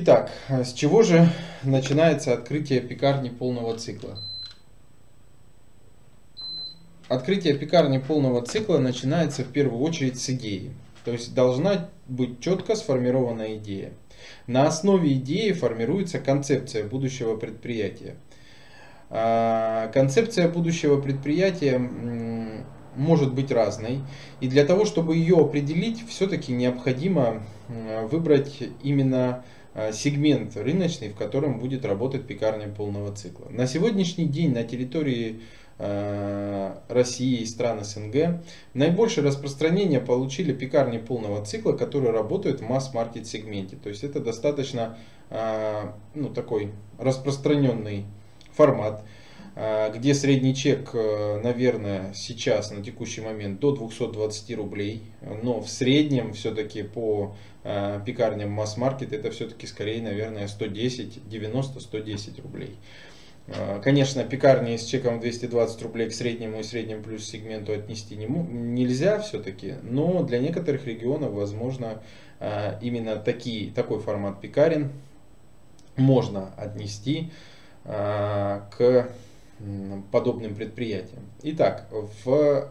Итак, с чего же начинается открытие пекарни полного цикла? Открытие пекарни полного цикла начинается в первую очередь с идеи. То есть должна быть четко сформирована идея. На основе идеи формируется концепция будущего предприятия. А, концепция будущего предприятия может быть разной. И для того, чтобы ее определить, все-таки необходимо выбрать именно а, сегмент рыночный, в котором будет работать пекарня полного цикла. На сегодняшний день на территории а, России и стран СНГ наибольшее распространение получили пекарни полного цикла, которые работают в масс-маркет сегменте. То есть это достаточно а, ну, такой распространенный формат. А, где средний чек, э, наверное, сейчас на текущий момент до 220 рублей, но в среднем все-таки по э, пекарням масс-маркет это все-таки скорее, наверное, 110, 90-110 рублей. А, конечно, пекарни с чеком 220 рублей к среднему и среднему плюс сегменту отнести не, нельзя все-таки, но для некоторых регионов, возможно, а, именно такие, такой формат пекарен можно отнести к подобным предприятиям. Итак, в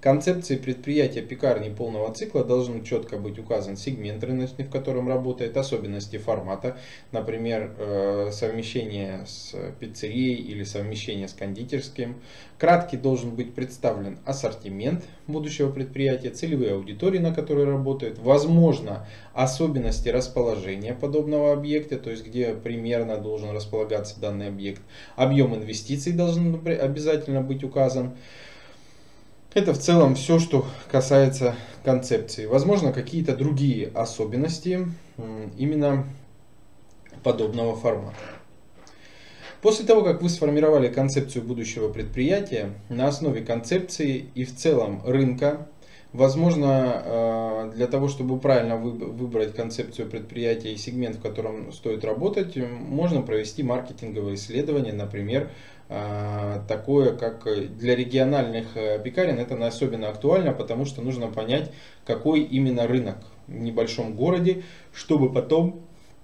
концепции предприятия пекарни полного цикла должен четко быть указан сегмент рыночный, в котором работает, особенности формата, например, э, совмещение с пиццерией или совмещение с кондитерским. Краткий должен быть представлен ассортимент будущего предприятия, целевые аудитории, на которые работает, возможно, особенности расположения подобного объекта, то есть где примерно должен располагаться данный объект, объем инвестиций должен обязательно быть указан. Это в целом все, что касается концепции. Возможно, какие-то другие особенности именно подобного формата. После того, как вы сформировали концепцию будущего предприятия, на основе концепции и в целом рынка, возможно, э, для того, чтобы правильно выбрать концепцию предприятия и сегмент, в котором стоит работать, можно провести маркетинговое исследование, например, а, такое, как для региональных э, пекарен, это особенно актуально, потому что нужно понять, какой именно рынок в небольшом городе, чтобы потом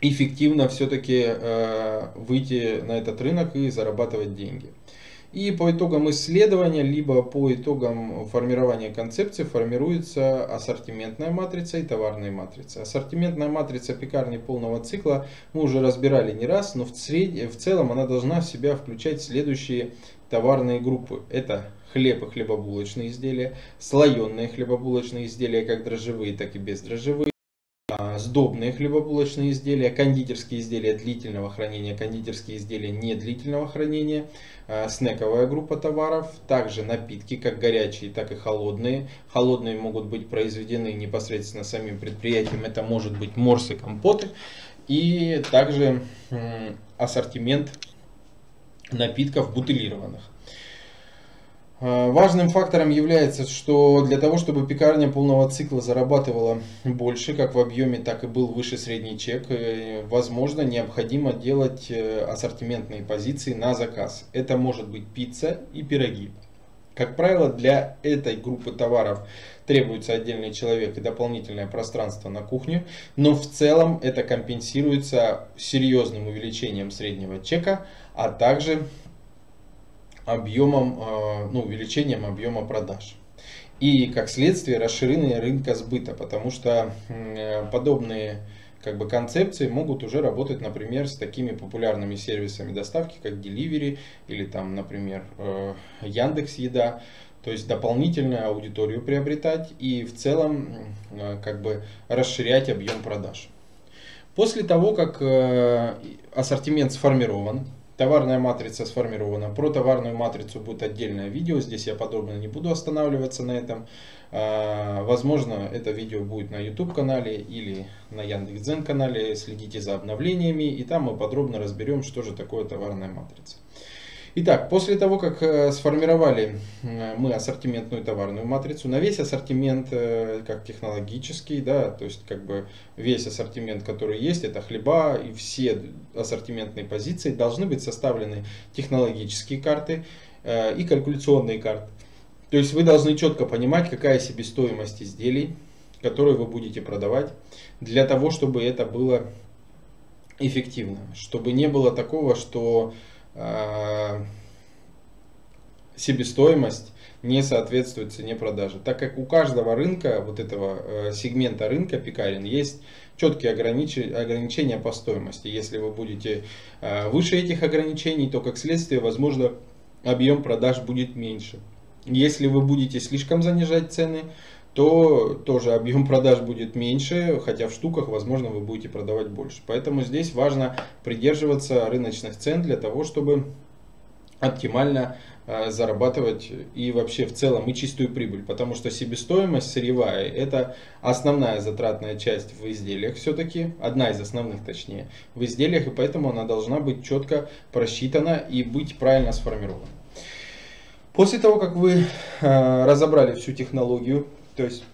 эффективно все-таки э, выйти на этот рынок и зарабатывать деньги. И по итогам исследования, либо по итогам формирования концепции формируется ассортиментная матрица и товарная матрица. Ассортиментная матрица пекарни полного цикла мы уже разбирали не раз, но в, сред... в целом она должна в себя включать следующие товарные группы. Это хлеб и хлебобулочные изделия, слоеные хлебобулочные изделия, как дрожжевые, так и бездрожжевые, а, сдобные хлебобулочные изделия, кондитерские изделия длительного хранения, кондитерские изделия недлительного хранения, а, снековая группа товаров, также напитки, как горячие, так и холодные. Холодные могут быть произведены непосредственно самим предприятием, это может быть морсы, компоты. И также ассортимент напитков бутылированных. А, важным фактором является, что для того, чтобы пекарня полного цикла зарабатывала больше, как в объеме, так и был выше средний чек, э, возможно, необходимо делать э, ассортиментные позиции на заказ. Это может быть пицца и пироги. Как правило, для этой группы товаров требуется отдельный человек и дополнительное пространство на кухню, но в целом это компенсируется серьезным увеличением среднего чека, а также объемом, э, ну, увеличением объема продаж. И как следствие расширение рынка сбыта, потому что э, подобные как бы концепции могут уже работать, например, с такими популярными сервисами доставки, как Delivery или там, например, э, Яндекс Еда. То есть дополнительную аудиторию приобретать и в целом как бы расширять объем продаж. После того, как ассортимент сформирован, Товарная матрица сформирована. Про товарную матрицу будет отдельное видео. Здесь я подробно не буду останавливаться на этом. А, возможно, это видео будет на YouTube канале или на Яндекс.Дзен канале. Следите за обновлениями, и там мы подробно разберем, что же такое товарная матрица. Итак, после того, как э, сформировали э, мы ассортиментную товарную матрицу, на весь ассортимент, э, как технологический, да, то есть как бы весь ассортимент, который есть, это хлеба и все ассортиментные позиции должны быть составлены технологические карты и калькуляционные карты. То есть вы должны четко понимать, какая себестоимость изделий, которые вы будете продавать, для того, чтобы это было эффективно, чтобы не было такого, что себестоимость не соответствует цене продажи. Так как у каждого рынка, вот этого э, сегмента рынка пекарен, есть четкие ограничения по стоимости. Если вы будете э, выше этих ограничений, то как следствие, возможно, объем продаж будет меньше. Если вы будете слишком занижать цены, то тоже объем продаж будет меньше, хотя в штуках, возможно, вы будете продавать больше. Поэтому здесь важно придерживаться рыночных цен для того, чтобы оптимально э, зарабатывать и вообще в целом и чистую прибыль, потому что себестоимость сырьевая это основная затратная часть в изделиях все-таки, одна из основных точнее, в изделиях, и поэтому она должна быть четко просчитана и быть правильно сформирована. После того, как вы э, разобрали всю технологию, то есть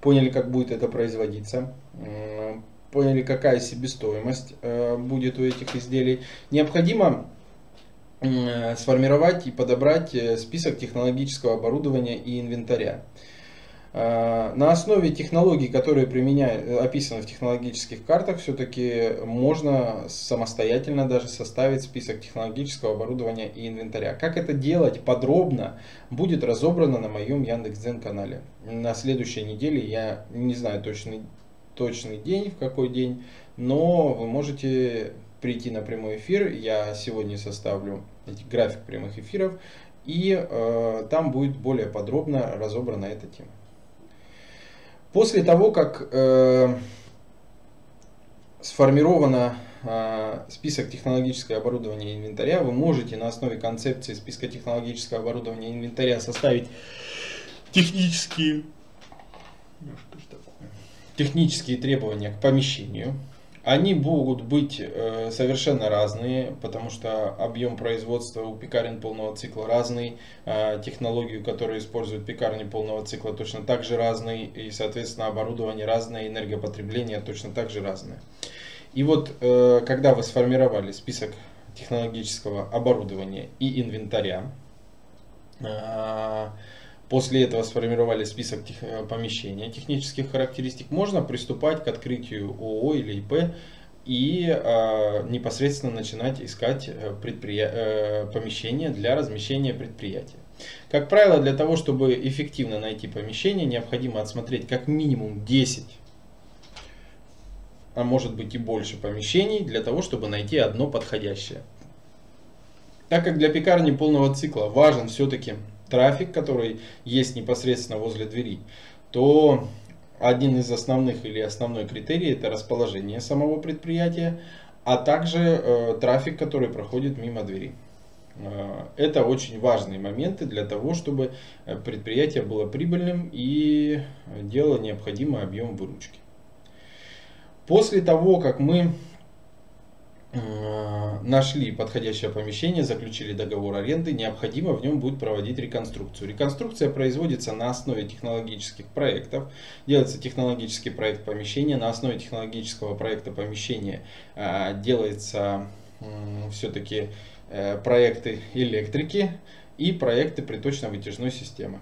поняли, как будет это производиться, поняли, какая себестоимость э, будет у этих изделий. Необходимо сформировать и подобрать э, список технологического оборудования и инвентаря. А, на основе технологий, которые применяют, описаны в технологических картах, все-таки можно самостоятельно даже составить список технологического оборудования и инвентаря. Как это делать подробно, будет разобрано на моем Яндекс.Дзен канале. На следующей неделе я не знаю точный, точный день, в какой день, но вы можете прийти на прямой эфир. Я сегодня составлю график прямых эфиров, и э, там будет более подробно разобрана эта тема. После того, как э, сформировано э, список технологического оборудования и инвентаря, вы можете на основе концепции списка технологического оборудования и инвентаря составить технические, технические требования к помещению, они будут быть э, совершенно разные, потому что объем производства у пекарен полного цикла разный, э, технологию, которую используют пекарни полного цикла, точно так же разный, и, соответственно, оборудование разное, энергопотребление точно так же разное. И вот, э, когда вы сформировали список технологического оборудования и инвентаря, После этого сформировали список тех, э, помещения технических характеристик. Можно приступать к открытию ООО или ИП и э, непосредственно начинать искать э, э, помещение для размещения предприятия. Как правило, для того, чтобы эффективно найти помещение, необходимо отсмотреть как минимум 10, а может быть и больше помещений, для того, чтобы найти одно подходящее. Так как для пекарни полного цикла важен все-таки трафик, который есть непосредственно возле двери, то один из основных или основной критерий это расположение самого предприятия, а также э, трафик, который проходит мимо двери. Э, это очень важные моменты для того, чтобы э, предприятие было прибыльным и делало необходимый объем выручки. После того, как мы нашли подходящее помещение, заключили договор аренды, необходимо в нем будет проводить реконструкцию. Реконструкция производится на основе технологических проектов. Делается технологический проект помещения. На основе технологического проекта помещения э, делается все-таки э, проекты электрики и проекты приточно-вытяжной системы.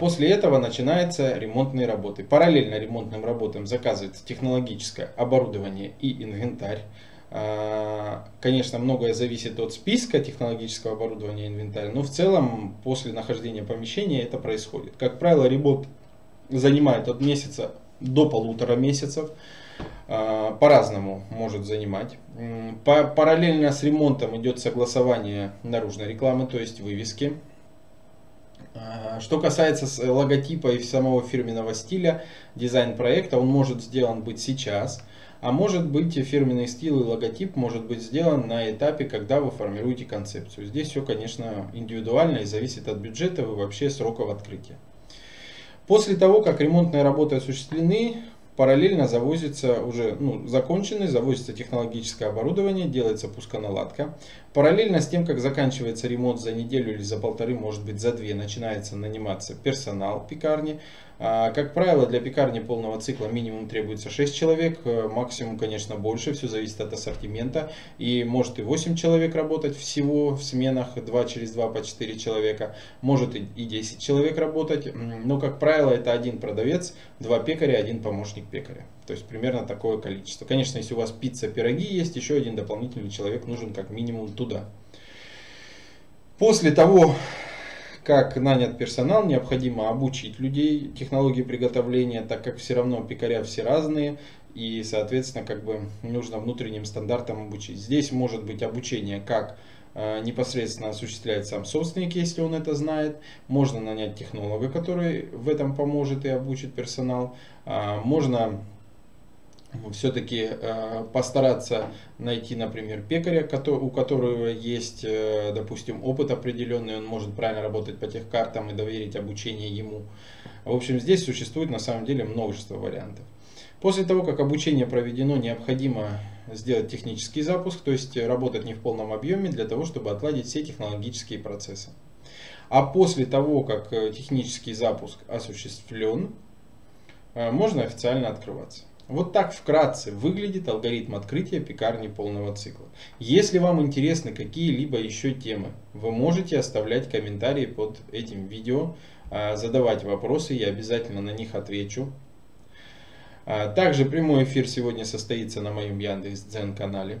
После этого начинаются ремонтные работы. Параллельно ремонтным работам заказывается технологическое оборудование и инвентарь. А, конечно, многое зависит от списка технологического оборудования инвентаря, но в целом после нахождения помещения это происходит. Как правило, ремонт занимает от месяца до полутора месяцев. А, по-разному может занимать. Параллельно с ремонтом идет согласование наружной рекламы, то есть вывески. А, что касается логотипа и самого фирменного стиля, дизайн проекта, он может сделан быть сейчас – А может быть фирменный стиль и логотип может быть сделан на этапе, когда вы формируете концепцию. Здесь все, конечно, индивидуально и зависит от бюджета и вообще сроков открытия. После того, как ремонтные работы осуществлены, параллельно завозится уже ну, законченный, завозится технологическое оборудование, делается пусконаладка. Параллельно с тем, как заканчивается ремонт за неделю или за полторы, может быть за две, начинается наниматься персонал пекарни. А, как правило, для пекарни полного цикла минимум требуется 6 человек, э, максимум, конечно, больше, все зависит от ассортимента. И может и 8 человек работать всего в сменах, 2 через 2 по 4 человека, может и 10 человек работать, но, как правило, это один продавец, два пекаря, один помощник пекаря. То есть примерно такое количество. Конечно, если у вас пицца, пироги есть, еще один дополнительный человек нужен как минимум туда. После того, как нанят персонал, необходимо обучить людей технологии приготовления, так как все равно пекаря все разные, и, соответственно, как бы нужно внутренним стандартам обучить. Здесь может быть обучение как э, непосредственно осуществляет сам собственник, если он это знает. Можно нанять технолога, который в этом поможет и обучит персонал. А, можно все-таки э, постараться найти, например, пекаря, у которого есть, э, допустим, опыт определенный, он может правильно работать по тех картам и доверить обучение ему. В общем, здесь существует на самом деле множество вариантов. После того, как обучение проведено, необходимо сделать технический запуск, то есть работать не в полном объеме для того, чтобы отладить все технологические процессы. А после того, как э, технический запуск осуществлен, можно официально открываться. Вот так вкратце выглядит алгоритм открытия пекарни полного цикла. Если вам интересны какие-либо еще темы, вы можете оставлять комментарии под этим видео, а, задавать вопросы, я обязательно на них отвечу. А, также прямой эфир сегодня состоится на моем Яндекс.Дзен канале.